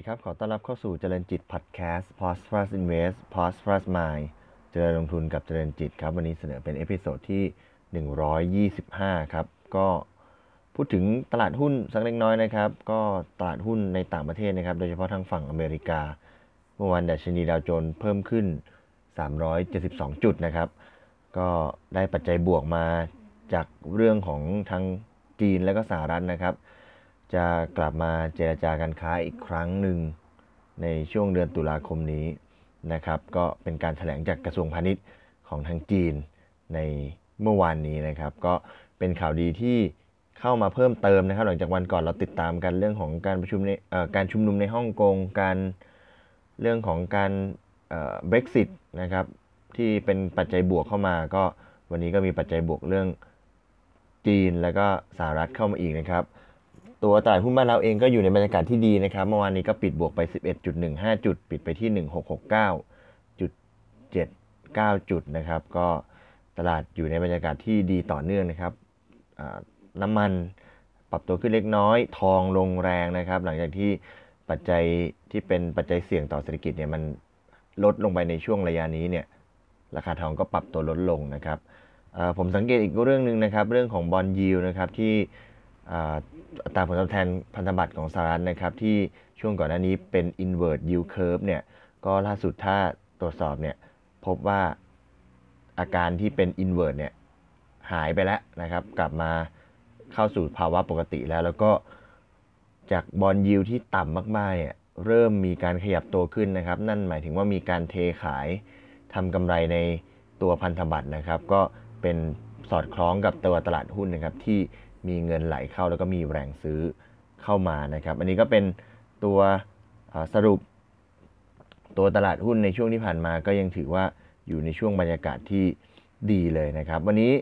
ดีครับ ขอต้อนรับเข้าสู่เจริญจิตพอดแคสต์ Prosperous Invest Prosperous Mind เจริญลงทุนกับเจริญจิตครับ วันนี้เสนอเป็น episode ที่ 125 ครับ ก็พูดถึงตลาดหุ้นสักเล็กน้อยนะครับ ก็ตลาดหุ้นในต่างประเทศนะครับ โดยเฉพาะทางฝั่งอเมริกา เมื่อวันดัชนีดาวโจนส์เพิ่มขึ้น 372 จุดนะครับ ก็ได้ปัจจัยบวกมาจากเรื่องของทางจีนและก็สหรัฐนะครับ จะกลับมาเจรจาการค้าอีกครั้งหนึ่งในช่วงเดือนตุลาคมนี้นะครับ ก็เป็นการแถลงจากกระทรวงพาณิชย์ของทางจีนในเมื่อวานนี้นะครับ ก็เป็นข่าวดีที่เข้ามาเพิ่มเติมนะครับ หลังจากวันก่อนเราติดตามกันเรื่องของการประชุมในเอ่อการชุมนุมในฮ่องกงการเรื่องของการเอ่อ Brexit นะครับที่เป็นปัจจัยบวกเข้ามา ก็วันนี้ก็มีปัจจัยบวกเรื่องจีนแล้วก็สหรัฐเข้ามาอีกนะครับ ตัวตลาดหุ้นบ้านเราเองก็อยู่ในบรรยากาศที่ดีนะครับ เมื่อวานนี้ก็ปิดบวกไป 11.15 จุด ปิดไปที่ 1669.79 จุดนะครับ ก็ตลาดอยู่ในบรรยากาศที่ดีต่อเนื่องนะครับน้ำมันปรับตัวขึ้นเล็กน้อย ทองลงแรงนะครับ หลังจากที่ปัจจัยที่เป็นปัจจัยเสี่ยงต่อเศรษฐกิจเนี่ยมันลดลงไปในช่วงระยะนี้เนี่ยราคาทองก็ปรับตัวลดลงนะครับผมสังเกตอีกเรื่องหนึ่งนะครับ เรื่องของบอลยิวนะครับที่ อ่าอัตราผลตอบแทนพันธบัตรของสหรัฐนะครับที่ช่วงก่อนหน้านี้เป็น invert yield curve เนี่ยก็ล่าสุดถ้าตรวจสอบเนี่ยพบว่าอาการที่เป็น invert เนี่ยหายไปแล้วนะครับ กลับมาเข้าสู่ภาวะปกติแล้ว แล้วก็จากบอลยิวที่ต่ำมากๆเนี่ยเริ่มมีการขยับตัวขึ้นนะครับ นั่นหมายถึงว่ามีการเทขายทำกำไรในตัวพันธบัตรนะครับ ก็เป็นสอดคล้องกับตัวตลาดหุ้นนะครับที่ มีเงินไหลเข้าแล้วก็มีแรงซื้อเข้ามานะครับ อันนี้ก็เป็นตัวสรุป ตัวตลาดหุ้นในช่วงที่ผ่านมาก็ยังถือว่าอยู่ในช่วงบรรยากาศที่ดีเลยนะครับ วันนี้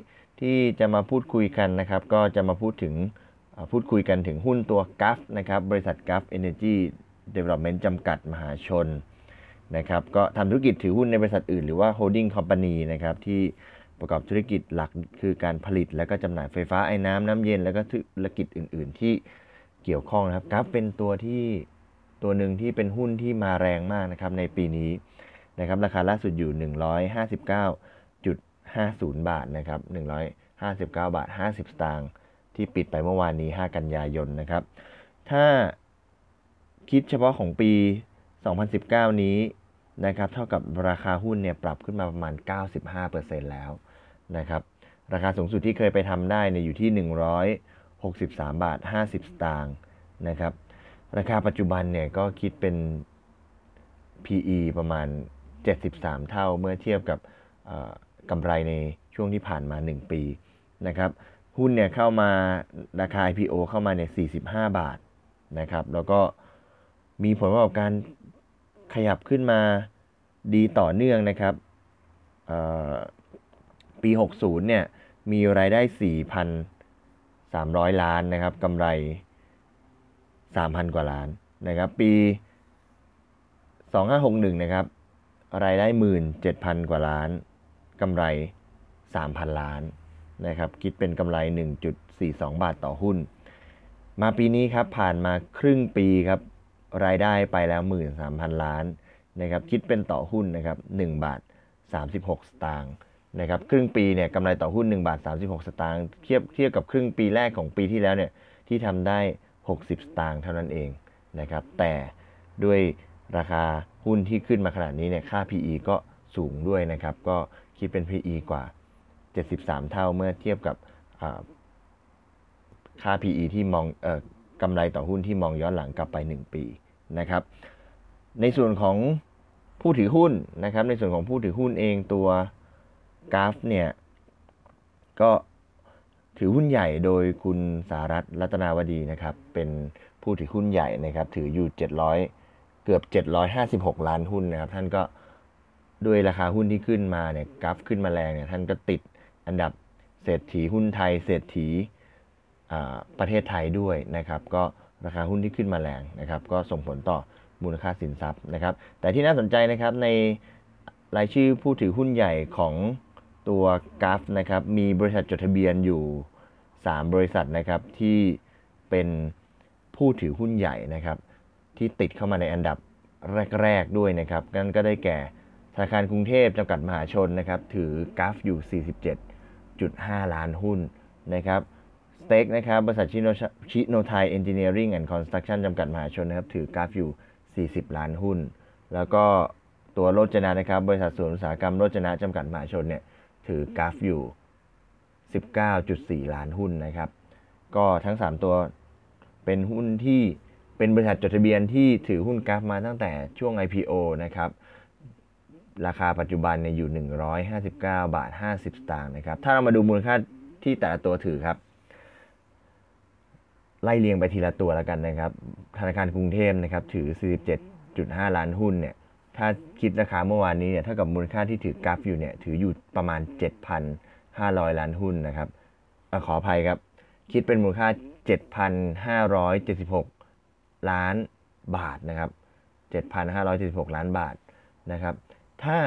ที่จะมาพูดคุยกันนะครับ ก็จะมาพูดถึงพูดคุยกันถึงหุ้นตัว g a f นะครับบริษัท g a f Energy Development จำกัดมหาชนนะครับก็ทำธุรกิจถือหุ้นในบริษัทอื่นหรือว่า holding company นะครับที่ ประกอบธุรกิจหลักคือการผลิตและก็จำหน่ายไฟฟ้าไอ้น้ำน้ำเย็น แล้วก็ธุรกิจอื่น ๆ ที่เกี่ยวข้องนะครับกราฟเป็นตัวที่ตัวหนึ่งที่เป็นหุ้นที่มาแรงมากนะครับในปีนี้นะครับราคาล่าสุดอยู่ 159.50 บาทนะครับ159 บาท 50 สตางค์ที่ปิดไปเมื่อวานนี้ 5 กันยายนนะครับ ถ้าคิดเฉพาะของปี 2019 นี้นะครับ เท่ากับราคาหุ้นเนี่ยปรับขึ้นมาประมาณ 95%แล้ว นะครับ ราคาสูงสุดที่เคยไปทำได้เนี่ยอยู่ที่ 163 บาท 50 สตางค์นะครับ ราคาปัจจุบันเนี่ยก็คิดเป็น PE ประมาณ 73 เท่าเมื่อเทียบกับกำไรในช่วงที่ผ่านมา 1 ปีนะครับหุ้นเนี่ยเข้ามาราคา IPO เข้ามาเนี่ย 45 บาทนะครับ แล้วก็มีผลประกอบการขยับขึ้นมาดีต่อเนื่องนะครับ ปี 60 เนี่ย มีรายได้ 4,300 ล้านนะครับกำไร 3,000 กว่าล้านนะครับ ปี 2561 นะครับ รายได้ 17,000 กว่าล้านกำไร 3,000 ล้านนะครับ คิดเป็นกำไร 1.42 บาทต่อหุ้น มาปีนี้ครับ ผ่านมาครึ่งปีครับ รายได้ไปแล้ว 13,000 ล้านนะครับ คิดเป็นต่อหุ้นนะครับ 1 บาท 36 สตางค์ นะครับครึ่งปีเนี่ยกำไรต่อหุ้น1บาท36 สตางค์เทียบเทียบกับครึ่งปีแรกของปีที่แล้วเนี่ยที่ทำได้ 60 สตางค์เท่านั้นเองนะครับแต่ด้วยราคาหุ้นที่ขึ้นมาขนาดนี้เนี่ยค่า PE ก็สูงด้วยนะครับ ก็คิดเป็น PE กว่า 73 เท่าเมื่อเทียบกับค่า PE ที่มองเออกำไรต่อหุ้นที่มองย้อนหลังกลับไป 1 ปีนะครับ ในส่วนของผู้ถือหุ้นนะครับ ในส่วนของผู้ถือหุ้นเองตัว กราฟเนี่ยก็ถือหุ้นใหญ่โดยคุณสารัตรัตนาวดีนะครับ เป็นผู้ถือหุ้นใหญ่นะครับ ถืออยู่ 700 เกือบ 756 ล้านหุ้นนะครับ ท่านก็ด้วยราคาหุ้นที่ขึ้นมาเนี่ยกราฟขึ้นมาแรงเนี่ยท่านก็ติดอันดับเศรษฐีหุ้นไทย เศรษฐีอ่าประเทศไทยด้วยนะครับ ก็ราคาหุ้นที่ขึ้นมาแรงนะครับ ก็ส่งผลต่อมูลค่าสินทรัพย์นะครับ แต่ที่น่าสนใจนะครับในรายชื่อผู้ถือหุ้นใหญ่ของ ตัวกราฟนะครับมีบริษัทจดทะเบียนอยู่ 3 บริษัทนะครับที่เป็นผู้ถือหุ้นใหญ่นะครับที่ติดเข้ามาในอันดับแรก ๆ ด้วยนะครับนั่นก็ได้แก่ธนาคารกรุงเทพจำกัดมหาชนนะครับถือกราฟอยู่ 47.5 ล้านหุ้นนะครับสเต็กนะครับบริษัทชิโนซิโนไทยเอนจิเนียริ่งแอนด์คอนสตรักชั่นจำกัดมหาชนนะครับถือกัลฟ์อยู่ 40 ล้านหุ้น แล้วก็ตัวโรจนะนะครับบริษัทสวนอุตสาหกรรมโรจนะจำกัดมหาชนเนี่ย ถือกัลฟ์อยู่ 19.4 ล้านหุ้นนะครับ ก็ทั้ง 3 ตัวเป็นหุ้นที่เป็นบริษัทจดทะเบียนที่ถือหุ้นกัลฟ์มาตั้งแต่ช่วง IPO นะครับ ราคาปัจจุบันเนี่ยอยู่ 159 บาท 50 สตางค์นะครับ ถ้าเรามาดูมูลค่าที่แต่ละตัวถือครับ ไล่เรียงไปทีละตัวแล้วกันนะครับ ธนาคารกรุงเทพนะครับ ถือ 47.5 ล้านหุ้นเนี่ย ถ้าคิดราคาเมื่อวานนี้เนี่ยเท่ากับมูลค่าที่ถือกราฟอยู่เนี่ยถืออยู่ประมาณ 7,500 ล้านหุ้นนะครับอขออภัยครับ คิดเป็นมูลค่า 7,576 ล้านบาทนะครับ 7,576 ล้านบาทนะครับ ถ้า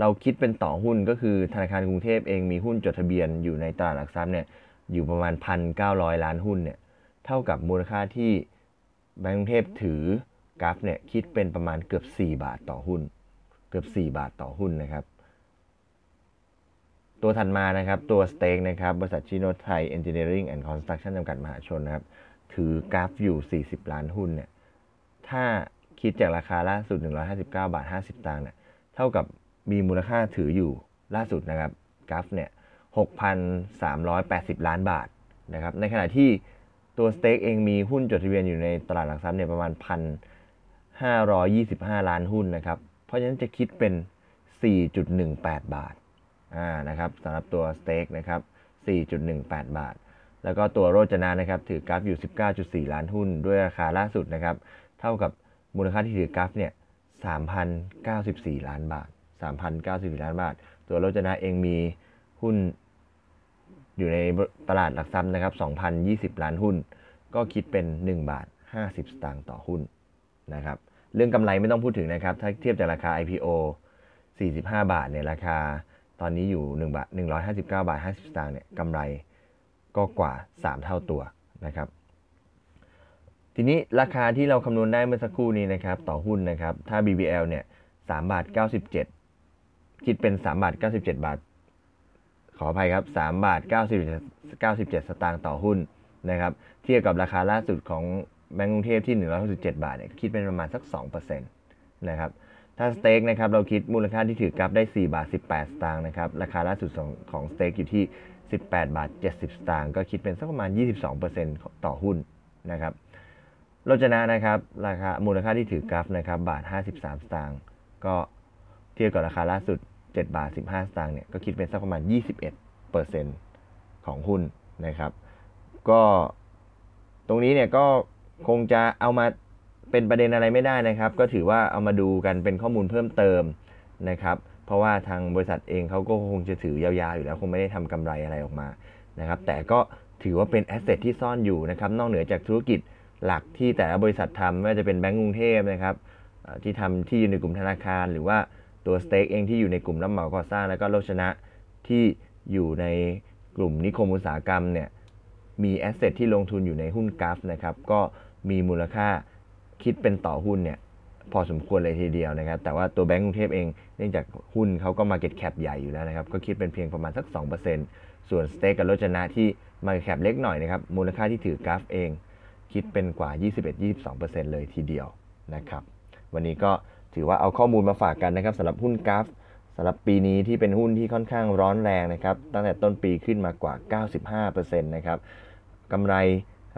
เราคิดเป็นต่อหุ้นก็คือธนาคารกรุงเทพเองมีหุ้นจดทะเบียนอยู่ในตลาดหลักทรัพย์เนี่ยอยู่ประมาณ 1,900 ล้านหุ้นเนี่ยเท่ากับมูลค่าที่แบงก์กรุงเทพถือ กัลฟ์เนี่ยคิดเป็นประมาณเกือบ 4 บาทต่อหุ้น เกือบ 4 บาทต่อหุ้นนะครับ ตัวถัดมานะครับ ตัว STEC นะครับ บริษัทซิโนไทยเอนจิเนียริ่งแอนด์คอนสตรักชั่นจำกัดมหาชนนะครับ ถือกัลฟ์อยู่ 40 ล้านหุ้นเนี่ยถ้าคิดจากราคาล่าสุด 159 บาท 50 ตังค์เนี่ยเท่ากับมีมูลค่าถืออยู่ล่าสุดนะครับกราฟเนี่ย6,380 ล้านบาทนะครับในขณะที่ตัวสเต็กเองมีหุ้นจดทะเบียนอยู่ในตลาดหลักทรัพย์เนี่ยประมาณ 525 ล้านหุ้นนะครับ เพราะฉะนั้นจะคิดเป็น 4.18 บาทอ่านะครับสำหรับตัวสเต็กนะครับ 4.18 บาท แล้วก็ตัวโรจนะนะครับ ถือกราฟอยู่ 19.4 ล้านหุ้น ด้วยราคาล่าสุดนะครับ เท่ากับมูลค่าที่ถือกราฟเนี่ย3,094 ล้านบาท 3,094 ล้านบาท ตัวโรจนะเองมีหุ้นอยู่ในตลาดหลักทรัพย์นะครับ 2,020 ล้านหุ้น ก็คิดเป็น 1 บาท 50 สตางค์ต่อหุ้นนะครับ เรื่องกำไรไม่ต้องพูดถึงนะครับ ถ้าเทียบจากราคา IPO 45 บาทเนี่ยราคาตอนนี้อยู่1บาท159 บาท 50 สตางค์เนี่ยกำไรก็กว่า 3 เท่าตัวนะครับ ทีนี้ราคาที่เราคำนวณได้เมื่อสักครู่นี้นะครับ ต่อหุ้นนะครับ ถ้า BBL เนี่ย3บาท 97 คิดเป็น3บาท 97 บาท ขออภัยครับ3บาท90 97 สตางค์ต่อหุ้นนะครับ เทียบกับราคาล่าสุดของ แบงก์กรุงเทพที่ 167 บาทเนี่ยคิดเป็นประมาณสัก2%นะครับถ้าสเต็กนะครับเราคิดมูลค่าที่ถือกราฟได้ 4 บาท 18 สตางค์นะครับราคาล่าสุดของของสเต็กอยู่ที่ 18 บาท 70 สตางค์ก็คิดเป็นสักประมาณ 22%ต่อหุ้นนะครับโรจนะนะครับราคามูลค่าที่ถือกราฟนะครับบาท 53 สตางค์ก็เทียบกับราคาล่าสุด 7 บาท 15 สตางค์เนี่ยก็คิดเป็นสักประมาณ 21%ของหุ้นนะครับ ก็ตรงนี้เนี่ยก็ คงจะเอามาเป็นประเด็นอะไรไม่ได้นะครับ ก็ถือว่าเอามาดูกันเป็นข้อมูลเพิ่มเติมนะครับ เพราะว่าทางบริษัทเองเขาก็คงจะถือยาวๆอยู่แล้วคงไม่ได้ทำกำไรอะไรออกมานะครับ แต่ก็ถือว่าเป็นแอสเซทที่ซ่อนอยู่นะครับ นอกเหนือจากธุรกิจหลักที่แต่ละบริษัททำไม่ว่าจะเป็นแบงก์กรุงเทพนะครับที่ทำที่อยู่ในกลุ่มธนาคาร หรือว่าตัวสเต็กเองที่อยู่ในกลุ่มรับเหมาก่อสร้าง แล้วก็โลชนะที่อยู่ในกลุ่มนิคมอุตสาหกรรมเนี่ยมี asset ที่ลงทุนอยู่ในหุ้นกัลฟ์นะครับก็ มีมูลค่าคิดเป็นต่อหุ้นเนี่ยพอสมควรเลยทีเดียวนะครับ แต่ว่าตัวแบงก์กรุงเทพเองเนื่องจากหุ้นเขาก็ Market Cap ใหญ่อยู่แล้วนะครับ ก็คิดเป็นเพียงประมาณสัก 2%ส่วน STEC กับโรจนะที่ Market Cap เล็กหน่อยนะครับ มูลค่าที่ถือกัลฟ์เอง คิดเป็นกว่า 21-22%เลยทีเดียวนะครับ วันนี้ก็ถือว่าเอาข้อมูลมาฝากกันนะครับสำหรับหุ้นกัลฟ์สำหรับปีนี้ที่เป็นหุ้นที่ค่อนข้างร้อนแรงนะครับ ตั้งแต่ต้นปีขึ้นมากว่า 95%นะครับกำไร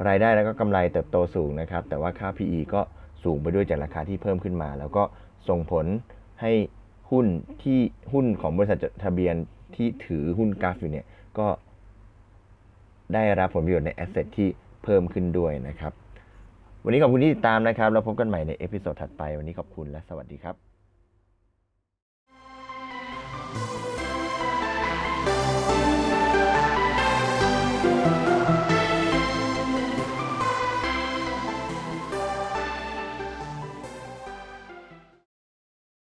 รายได้แล้วก็กำไรเติบโตสูงนะครับ แต่ว่าค่า PE ก็สูงไปด้วยจากราคาที่เพิ่มขึ้นมา แล้วก็ส่งผลให้หุ้นที่หุ้นของบริษัทจดทะเบียนที่ถือหุ้นกัลฟ์อยู่เนี่ยก็ได้รับผลประโยชน์ใน asset ที่เพิ่มขึ้นด้วยนะครับ วันนี้ขอบคุณที่ติดตามนะครับ แล้วพบกันใหม่ใน episode ถัดไป วันนี้ขอบคุณและสวัสดีครับ